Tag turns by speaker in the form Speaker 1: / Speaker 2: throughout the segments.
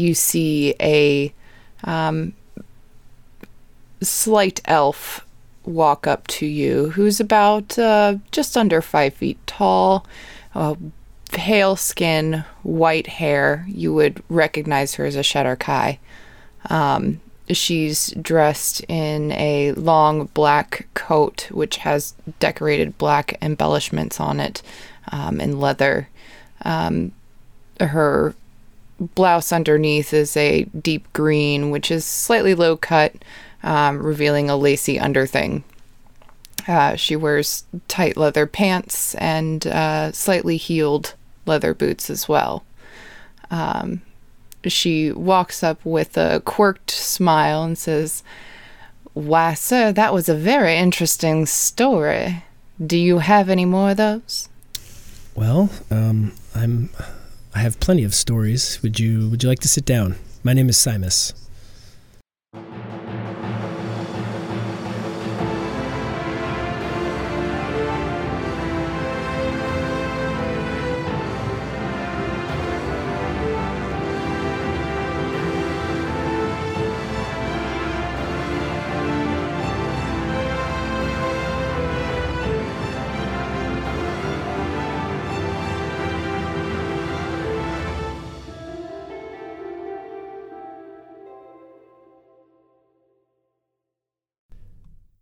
Speaker 1: you see a um, slight elf walk up to you who's about uh, just under five feet tall, uh, pale skin, white hair. You would recognize her as a Shadar Um, she's dressed in a long black coat, which has decorated black embellishments on it um, in leather. Um, her blouse underneath is a deep green, which is slightly low cut, um, revealing a lacy underthing. Uh, she wears tight leather pants and uh, slightly heeled leather boots as well. Um, she walks up with a quirked smile and says, Why, sir, that was a very interesting story. Do you have any more of those?
Speaker 2: Well, um, I'm. I have plenty of stories. Would you Would you like to sit down? My name is Simus.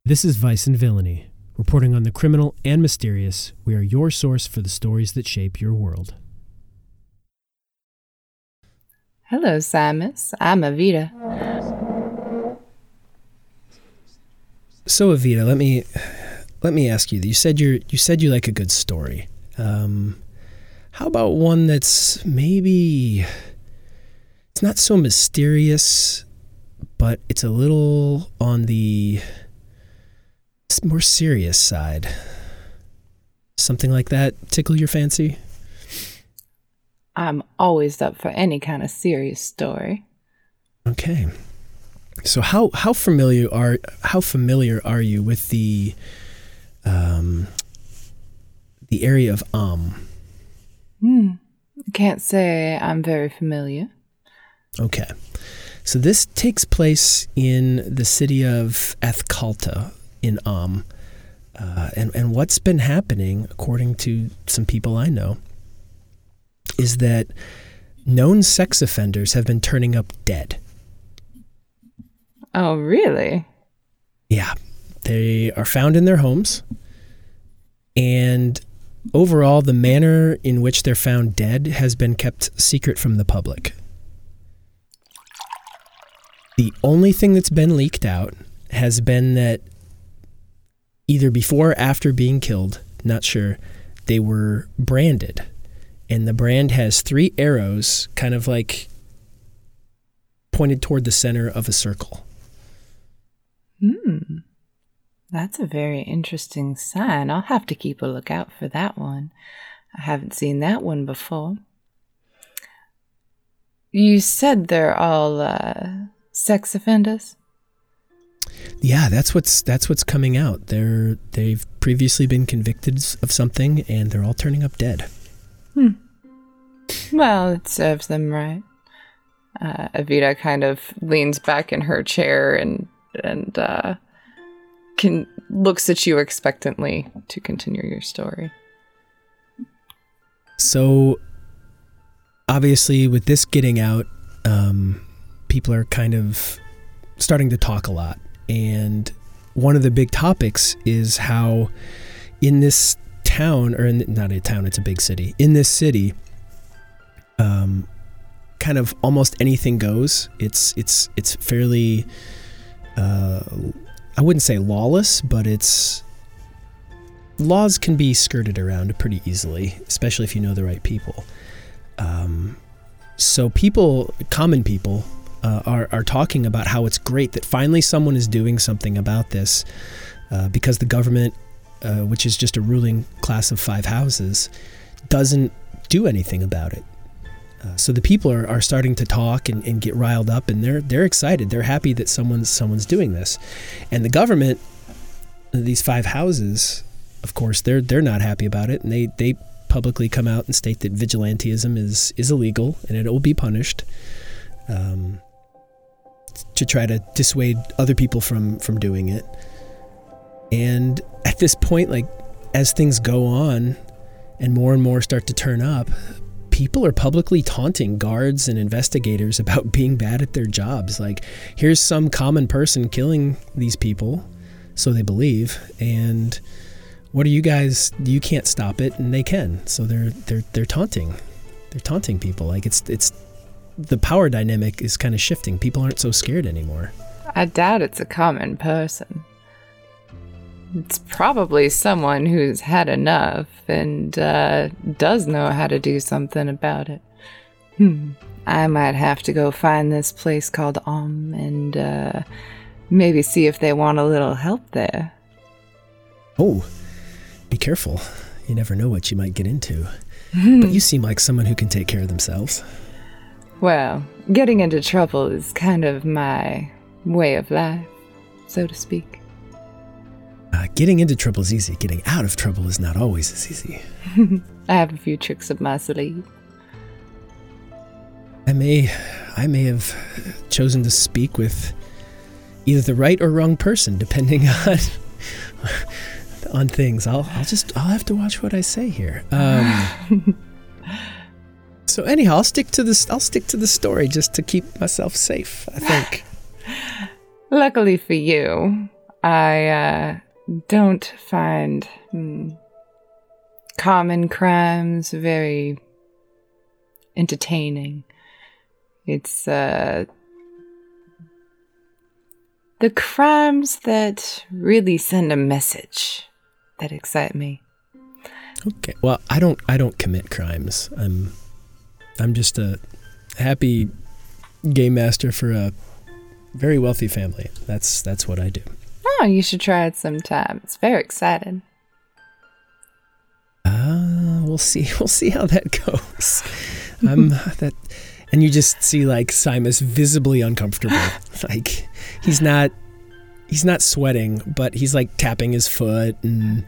Speaker 2: This is Vice and Villainy, reporting on the criminal and mysterious. We are your source for the stories that shape your world.
Speaker 1: Hello, Simus. I'm Avita.
Speaker 2: So, Avita, let me let me ask you. You said you you said you like a good story. Um, how about one that's maybe it's not so mysterious, but it's a little on the more serious side. Something like that tickle your fancy?
Speaker 1: I'm always up for any kind of serious story.
Speaker 2: Okay. So how how familiar are how familiar are you with the um the area of Um?
Speaker 1: Hmm. Can't say I'm very familiar.
Speaker 2: Okay. So this takes place in the city of Athkatla, in Amn. Uh, and, and what's been happening, according to some people I know, is that known sex offenders have been turning up dead.
Speaker 1: Oh, really?
Speaker 2: Yeah. They are found in their homes. And overall, the manner in which they're found dead has been kept secret from the public. The only thing that's been leaked out has been that either before or after being killed, not sure, they were branded. And the brand has three arrows kind of like pointed toward the center of a circle.
Speaker 1: Hmm. That's a very interesting sign. I'll have to keep a lookout for that one. I haven't seen that one before. You said they're all uh, sex offenders?
Speaker 2: Yeah, that's what's that's what's coming out. They're they've previously been convicted of something, and they're all turning up dead.
Speaker 1: Hmm. Well, it serves them right. Uh, Avita kind of leans back in her chair and and uh, can looks at you expectantly to continue your story.
Speaker 2: So, obviously, with this getting out, um, people are kind of starting to talk a lot. And one of the big topics is how in this town, or in, not a town, it's a big city, in this city, um, kind of almost anything goes. It's it's it's fairly, uh, I wouldn't say lawless, but it's laws can be skirted around pretty easily, especially if you know the right people. Um, so people, common people, uh, are, are talking about how it's great that finally someone is doing something about this uh, because the government, uh, which is just a ruling class of five houses, doesn't do anything about it. Uh, so the people are, are starting to talk and, and get riled up and they're they're excited. They're happy that someone's someone's doing this. And the government, these five houses, of course, they're they're not happy about it and they, they publicly come out and state that vigilantism is, is illegal and it will be punished. um, to try to dissuade other people from from doing it. And at this point, like as things go on, and more and more start to turn up, people are publicly taunting guards and investigators about being bad at their jobs. Like, here's some common person killing these people, so they believe, and what are you guys? You can't stop it, and they can. So they're they're they're taunting, they're taunting people. Like it's it's the power dynamic is kind of shifting. People aren't so scared anymore.
Speaker 1: I doubt it's a common person. It's probably someone who's had enough and uh, does know how to do something about it. Hmm. I might have to go find this place called Amn and uh, maybe see if they want a little help there.
Speaker 2: Oh, be careful. You never know what you might get into. but you seem like someone who can take care of themselves.
Speaker 1: Well, getting into trouble is kind of my way of life, so to speak.
Speaker 2: Uh, getting into trouble is easy. Getting out of trouble is not always as easy.
Speaker 1: I have a few tricks up my sleeve.
Speaker 2: I may, I may have chosen to speak with either the right or wrong person, depending on on things. I'll, I'll just, I'll have to watch what I say here. Um, so anyhow, I'll stick to this. I'll stick to the story just to keep myself safe. I think.
Speaker 1: Luckily for you, I uh, don't find hmm, common crimes very entertaining. It's uh, the crimes that really send a message that excite me.
Speaker 2: Okay. Well, I don't I don't commit crimes. I'm I'm just a happy game master for a very wealthy family. That's that's what I do.
Speaker 1: Oh, you should try it sometime. It's very exciting.
Speaker 2: Uh, we'll see. We'll see how that goes. I'm that, and you just see like Simus visibly uncomfortable. like he's not, he's not sweating, but he's like tapping his foot and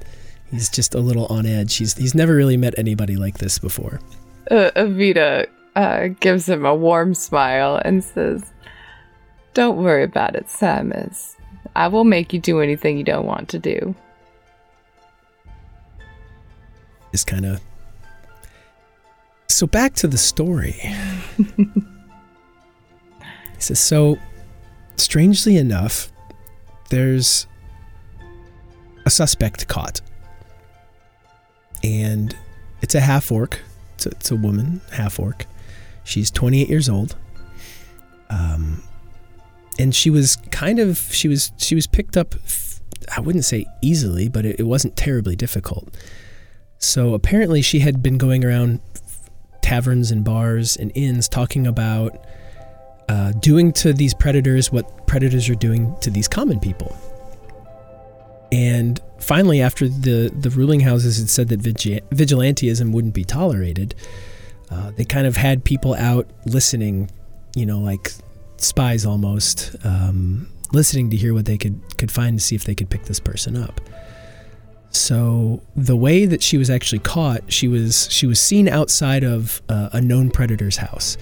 Speaker 2: he's just a little on edge. He's he's never really met anybody like this before.
Speaker 1: Uh, Avita uh, gives him a warm smile and says, "Don't worry about it, Samus. I will make you do anything you don't want to do.
Speaker 2: Is kind of. So back to the story. he says, So, strangely enough, there's a suspect caught. And it's a half orc. It's a, it's a woman, half orc. She's 28 years old. Um, and she was kind of she was she was picked up I wouldn't say easily, but it, it wasn't terribly difficult. So apparently she had been going around taverns and bars and inns talking about uh, doing to these predators what predators are doing to these common people. And finally, after the, the ruling houses had said that vigi- vigilantism wouldn't be tolerated, uh, they kind of had people out listening, you know, like spies almost, um, listening to hear what they could could find to see if they could pick this person up. So the way that she was actually caught, she was she was seen outside of uh, a known predator's house,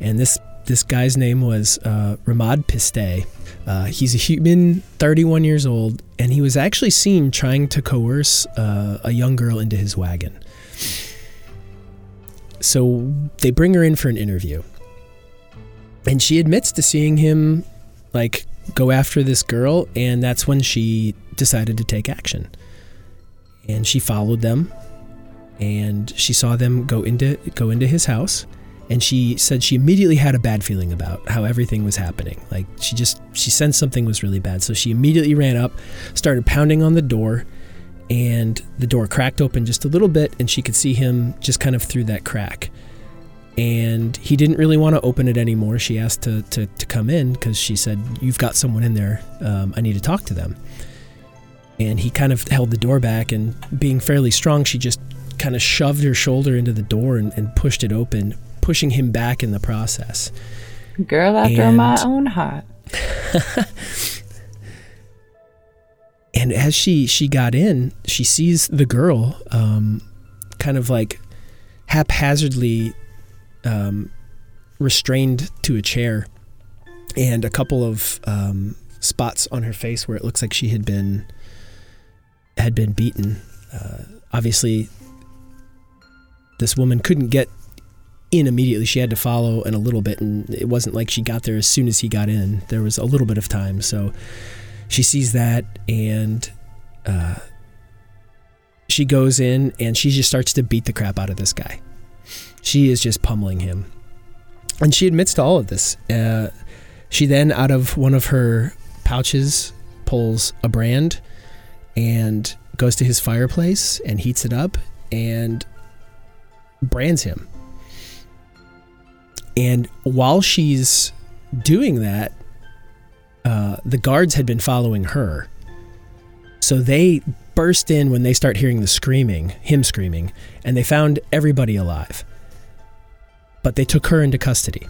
Speaker 2: and this this guy's name was uh, Ramad Piste. Uh, he's a human, 31 years old, and he was actually seen trying to coerce uh, a young girl into his wagon. So they bring her in for an interview and she admits to seeing him like go after this girl and that's when she decided to take action and she followed them and she saw them go into go into his house and she said she immediately had a bad feeling about how everything was happening like she just she sensed something was really bad so she immediately ran up started pounding on the door and the door cracked open just a little bit and she could see him just kind of through that crack and he didn't really want to open it anymore. She asked to, to, to come in because she said, You've got someone in there. Um, I need to talk to them. And he kind of held the door back, and being fairly strong, she just kind of shoved her shoulder into the door and, and pushed it open, pushing him back in the process.
Speaker 1: Girl after and, my own heart.
Speaker 2: and as she she got in, she sees the girl um, kind of like haphazardly um, restrained to a chair, and a couple of um, spots on her face where it looks like she had been had been beaten. Uh, obviously, this woman couldn't get in immediately. She had to follow in a little bit, and it wasn't like she got there as soon as he got in. There was a little bit of time, so she sees that and uh, she goes in and she just starts to beat the crap out of this guy. She is just pummeling him, and she admits to all of this. Uh, she then, out of one of her pouches, pulls a brand and goes to his fireplace and heats it up and brands him. And while she's doing that, uh, the guards had been following her. So they burst in when they start hearing the screaming, him screaming, and they found everybody alive. But they took her into custody.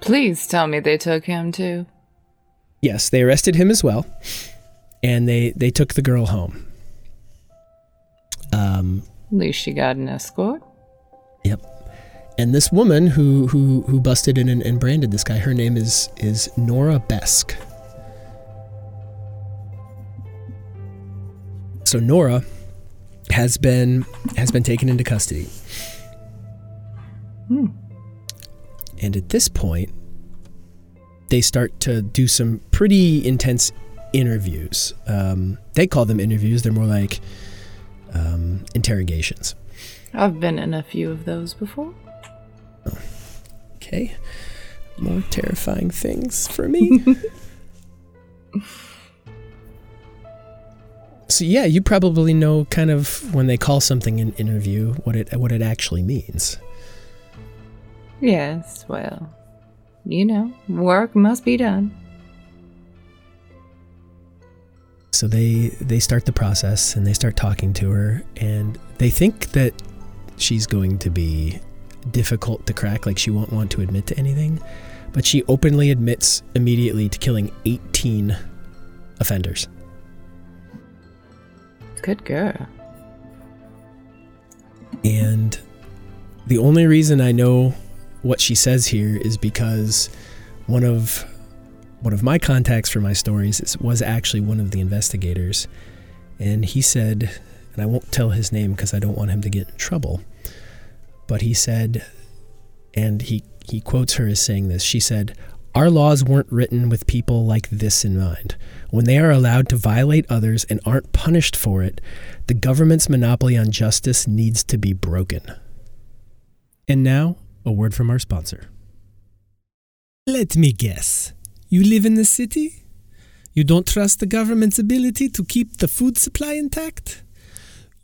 Speaker 1: Please tell me they took him too.
Speaker 2: Yes, they arrested him as well, and they they took the girl home. Um,
Speaker 1: At least she got an escort.
Speaker 2: Yep. And this woman who who who busted in and, and branded this guy, her name is is Nora Besk. So Nora has been has been taken into custody.
Speaker 1: Hmm.
Speaker 2: And at this point, they start to do some pretty intense interviews. Um, they call them interviews; they're more like um, interrogations.
Speaker 1: I've been in a few of those before.
Speaker 2: Okay. More terrifying things for me. so yeah, you probably know kind of when they call something an interview what it what it actually means.
Speaker 1: Yes, well, you know, work must be done.
Speaker 2: So they they start the process and they start talking to her and they think that she's going to be difficult to crack like she won't want to admit to anything, but she openly admits immediately to killing 18 offenders.
Speaker 1: Good girl.
Speaker 2: And the only reason I know what she says here is because one of one of my contacts for my stories was actually one of the investigators, and he said, and I won't tell his name because I don't want him to get in trouble, but he said, and he he quotes her as saying this. She said, "Our laws weren't written with people like this in mind. When they are allowed to violate others and aren't punished for it, the government's monopoly on justice needs to be broken." And now, a word from our sponsor. Let me guess. You live in the city? You don't trust the government's ability to keep the food supply intact?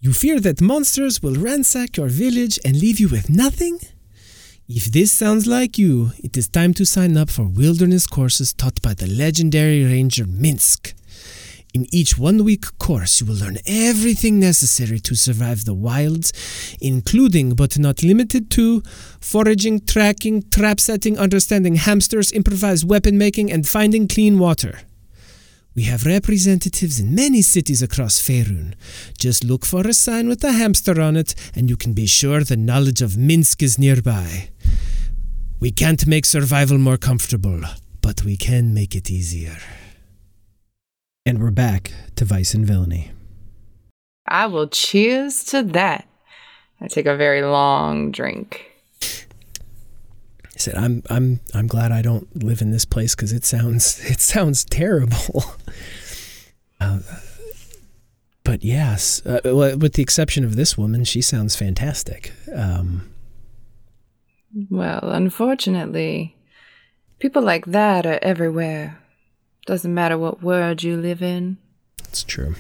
Speaker 2: You fear that monsters will ransack your village and leave you with nothing? If this sounds like you, it is time to sign up for wilderness courses taught by the legendary ranger Minsk. In each one week course, you will learn everything necessary to survive the wilds, including but not limited to foraging, tracking, trap setting, understanding hamsters, improvised weapon making, and finding clean water. We have representatives in many cities across Faerun. Just look for a sign with a hamster on it, and you can be sure the knowledge of Minsk is nearby. We can't make survival more comfortable, but we can make it easier. And we're back to Vice and Villainy.
Speaker 1: I will cheers to that. I take a very long drink.
Speaker 2: I said, "I'm I'm I'm glad I don't live in this place because it sounds it sounds terrible." uh, but yes, uh, with the exception of this woman, she sounds fantastic. Um,
Speaker 1: Well, unfortunately, people like that are everywhere. Doesn't matter what world you live in.
Speaker 2: it's true.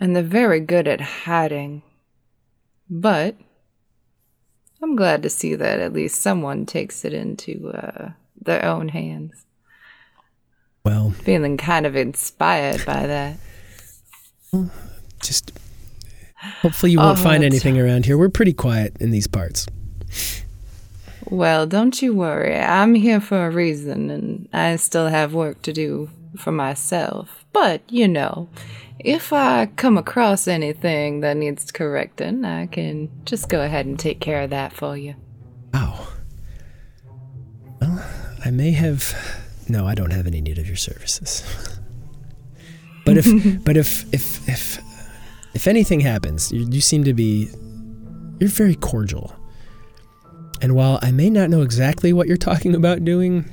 Speaker 1: And they're very good at hiding. But I'm glad to see that at least someone takes it into uh, their own hands.
Speaker 2: Well,
Speaker 1: Feeling kind of inspired by that.
Speaker 2: just hopefully you won't
Speaker 1: Oh,
Speaker 2: find anything around here. We're pretty quiet in these parts.
Speaker 1: Well, don't you worry. I'm here for a reason, and I still have work to do for myself. But, you know, if I come across anything that needs correcting, I can just go ahead and take care of that for you.
Speaker 2: Oh. Well, I may have. No, I don't have any need of your services. but if, but if, if, if, if anything happens, you, you seem to be. You're very cordial. And while I may not know exactly what you're talking about doing,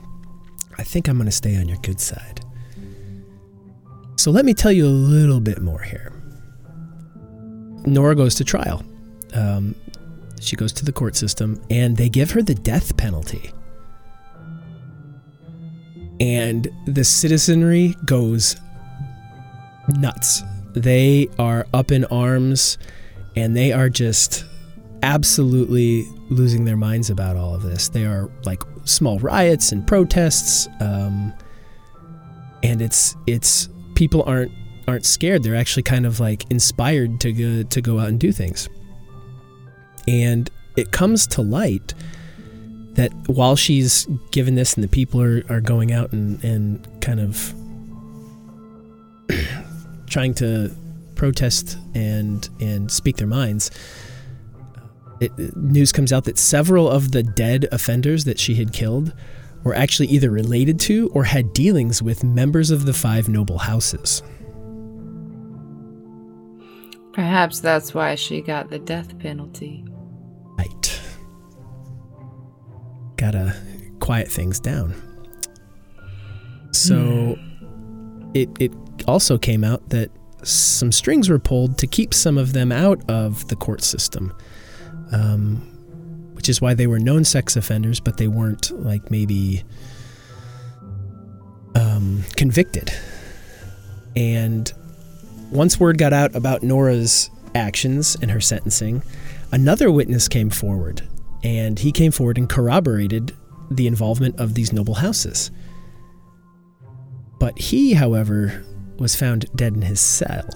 Speaker 2: I think I'm going to stay on your good side. So let me tell you a little bit more here. Nora goes to trial. Um, she goes to the court system, and they give her the death penalty. And the citizenry goes nuts. They are up in arms, and they are just absolutely losing their minds about all of this. They are like small riots and protests, um, and it's it's people aren't aren't scared. They're actually kind of like inspired to go, to go out and do things. And it comes to light that while she's given this and the people are, are going out and, and kind of trying to protest and and speak their minds, it, news comes out that several of the dead offenders that she had killed were actually either related to or had dealings with members of the five noble houses.
Speaker 1: Perhaps that's why she got the death penalty.
Speaker 2: Right. Gotta quiet things down. So mm. it it also came out that some strings were pulled to keep some of them out of the court system. Um, which is why they were known sex offenders, but they weren't like maybe um, convicted. And once word got out about Nora's actions and her sentencing, another witness came forward, and he came forward and corroborated the involvement of these noble houses. But he, however, was found dead in his cell,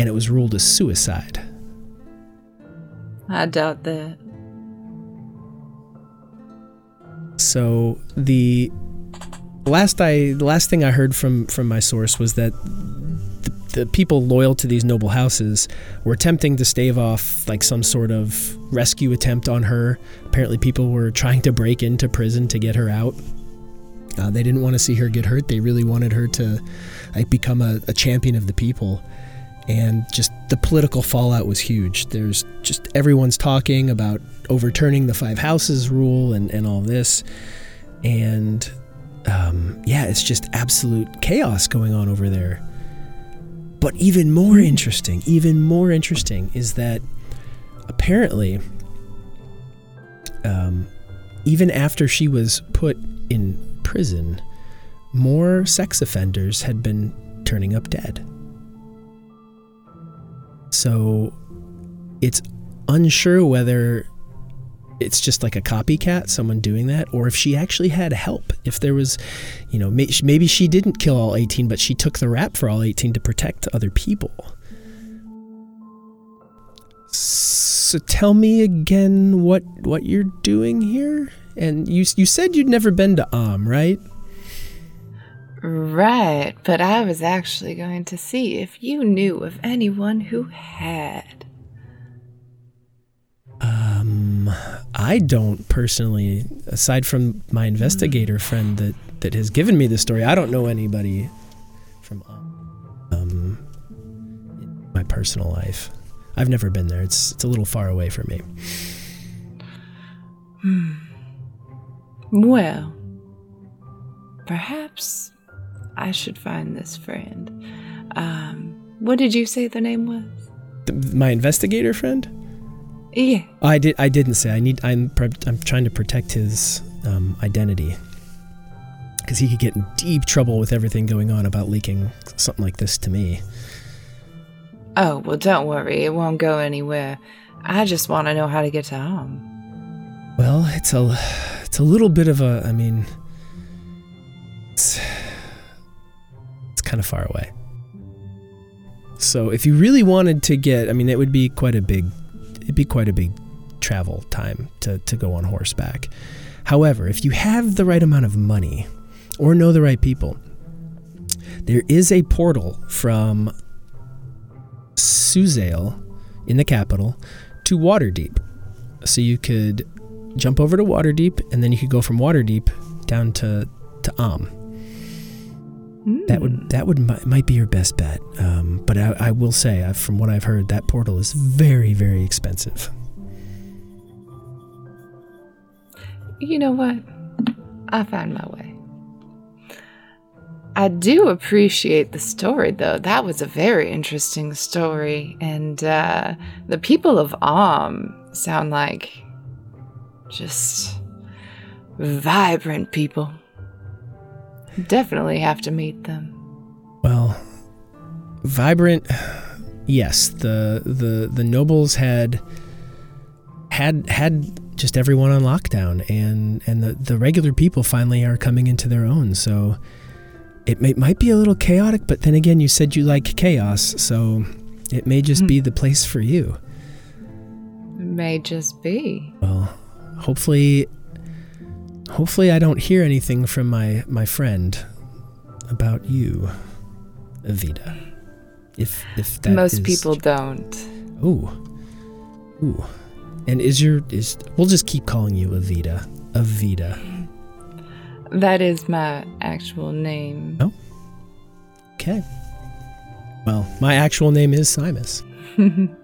Speaker 2: and it was ruled a suicide.
Speaker 1: I doubt that.
Speaker 2: So the last I the last thing I heard from from my source was that the, the people loyal to these noble houses were attempting to stave off like some sort of rescue attempt on her. Apparently, people were trying to break into prison to get her out. Uh, they didn't want to see her get hurt. They really wanted her to like become a, a champion of the people and just the political fallout was huge. There's just everyone's talking about overturning the five houses rule and, and all this. And um, yeah, it's just absolute chaos going on over there. But even more interesting, even more interesting is that apparently, um, even after she was put in prison, more sex offenders had been turning up dead. So it's unsure whether it's just like a copycat, someone doing that, or if she actually had help. If there was, you know, maybe she didn't kill all 18, but she took the rap for all 18 to protect other people. So tell me again what what you're doing here. And you you said you'd never been to Amn, right?
Speaker 1: Right, but I was actually going to see if you knew of anyone who had.
Speaker 2: Um, I don't personally, aside from my investigator friend that, that has given me the story, I don't know anybody from um, my personal life. I've never been there. It's it's a little far away for me.
Speaker 1: Hmm. Well, perhaps I should find this friend. Um, what did you say the name was?
Speaker 2: My investigator friend.
Speaker 1: Yeah.
Speaker 2: I did. I didn't say. I need. I'm. I'm trying to protect his um, identity because he could get in deep trouble with everything going on about leaking something like this to me.
Speaker 1: Oh well, don't worry. It won't go anywhere. I just want to know how to get to home.
Speaker 2: Well, it's a. It's a little bit of a. I mean. Kind of far away. So if you really wanted to get, I mean, it would be quite a big, it'd be quite a big travel time to, to go on horseback. However, if you have the right amount of money or know the right people, there is a portal from Suzail in the capital to Waterdeep. so you could jump over to Waterdeep, and then you could go from Waterdeep down to to Amn. That would that would might be your best bet. Um, but I, I will say, from what I've heard, that portal is very very expensive.
Speaker 1: You know what? I found my way. I do appreciate the story, though. That was a very interesting story. And uh, the people of Amn sound like just vibrant people. Definitely have to meet them.
Speaker 2: Well, vibrant. Yes, the the the nobles had had had just everyone on lockdown, and and the the regular people finally are coming into their own. So it may, might be a little chaotic, but then again, you said you like chaos, so it may just hmm. be the place for you.
Speaker 1: May just be.
Speaker 2: Well, hopefully, hopefully I don't hear anything from my my friend about you, Evita. If if that
Speaker 1: Most
Speaker 2: is-
Speaker 1: people don't.
Speaker 2: Ooh, ooh, and is your is we'll just keep calling you Evita, Evita.
Speaker 1: That is my actual name.
Speaker 2: Oh, okay. Well, my actual name is Simus.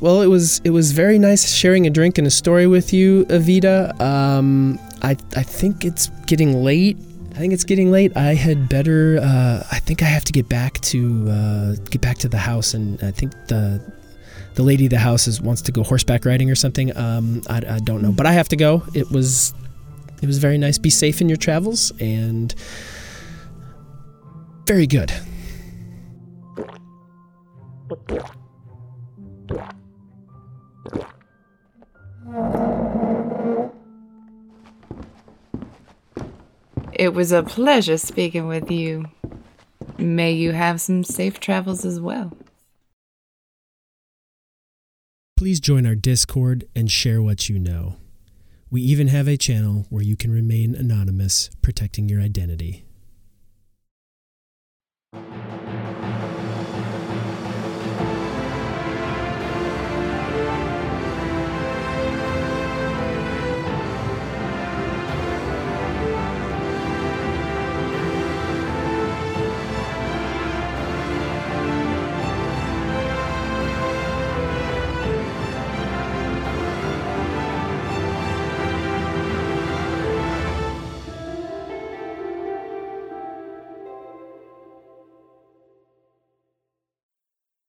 Speaker 2: Well, it was it was very nice sharing a drink and a story with you, Evita. Um, I I think it's getting late. I think it's getting late. I had better. Uh, I think I have to get back to uh, get back to the house, and I think the the lady of the house is wants to go horseback riding or something. Um, I, I don't know, but I have to go. It was it was very nice. Be safe in your travels, and very good.
Speaker 1: It was a pleasure speaking with you. May you have some safe travels as well.
Speaker 2: Please join our Discord and share what you know. We even have a channel where you can remain anonymous, protecting your identity.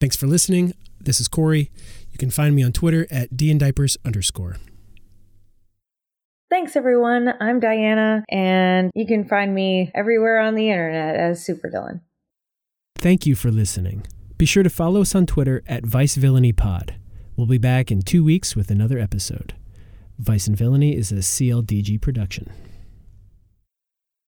Speaker 2: Thanks for listening. This is Corey. You can find me on Twitter at dndiapers underscore.
Speaker 3: Thanks, everyone. I'm Diana, and you can find me everywhere on the internet as Super Dylan.
Speaker 2: Thank you for listening. Be sure to follow us on Twitter at Vice Villainy Pod. We'll be back in two weeks with another episode. Vice and Villainy is a CLDG production.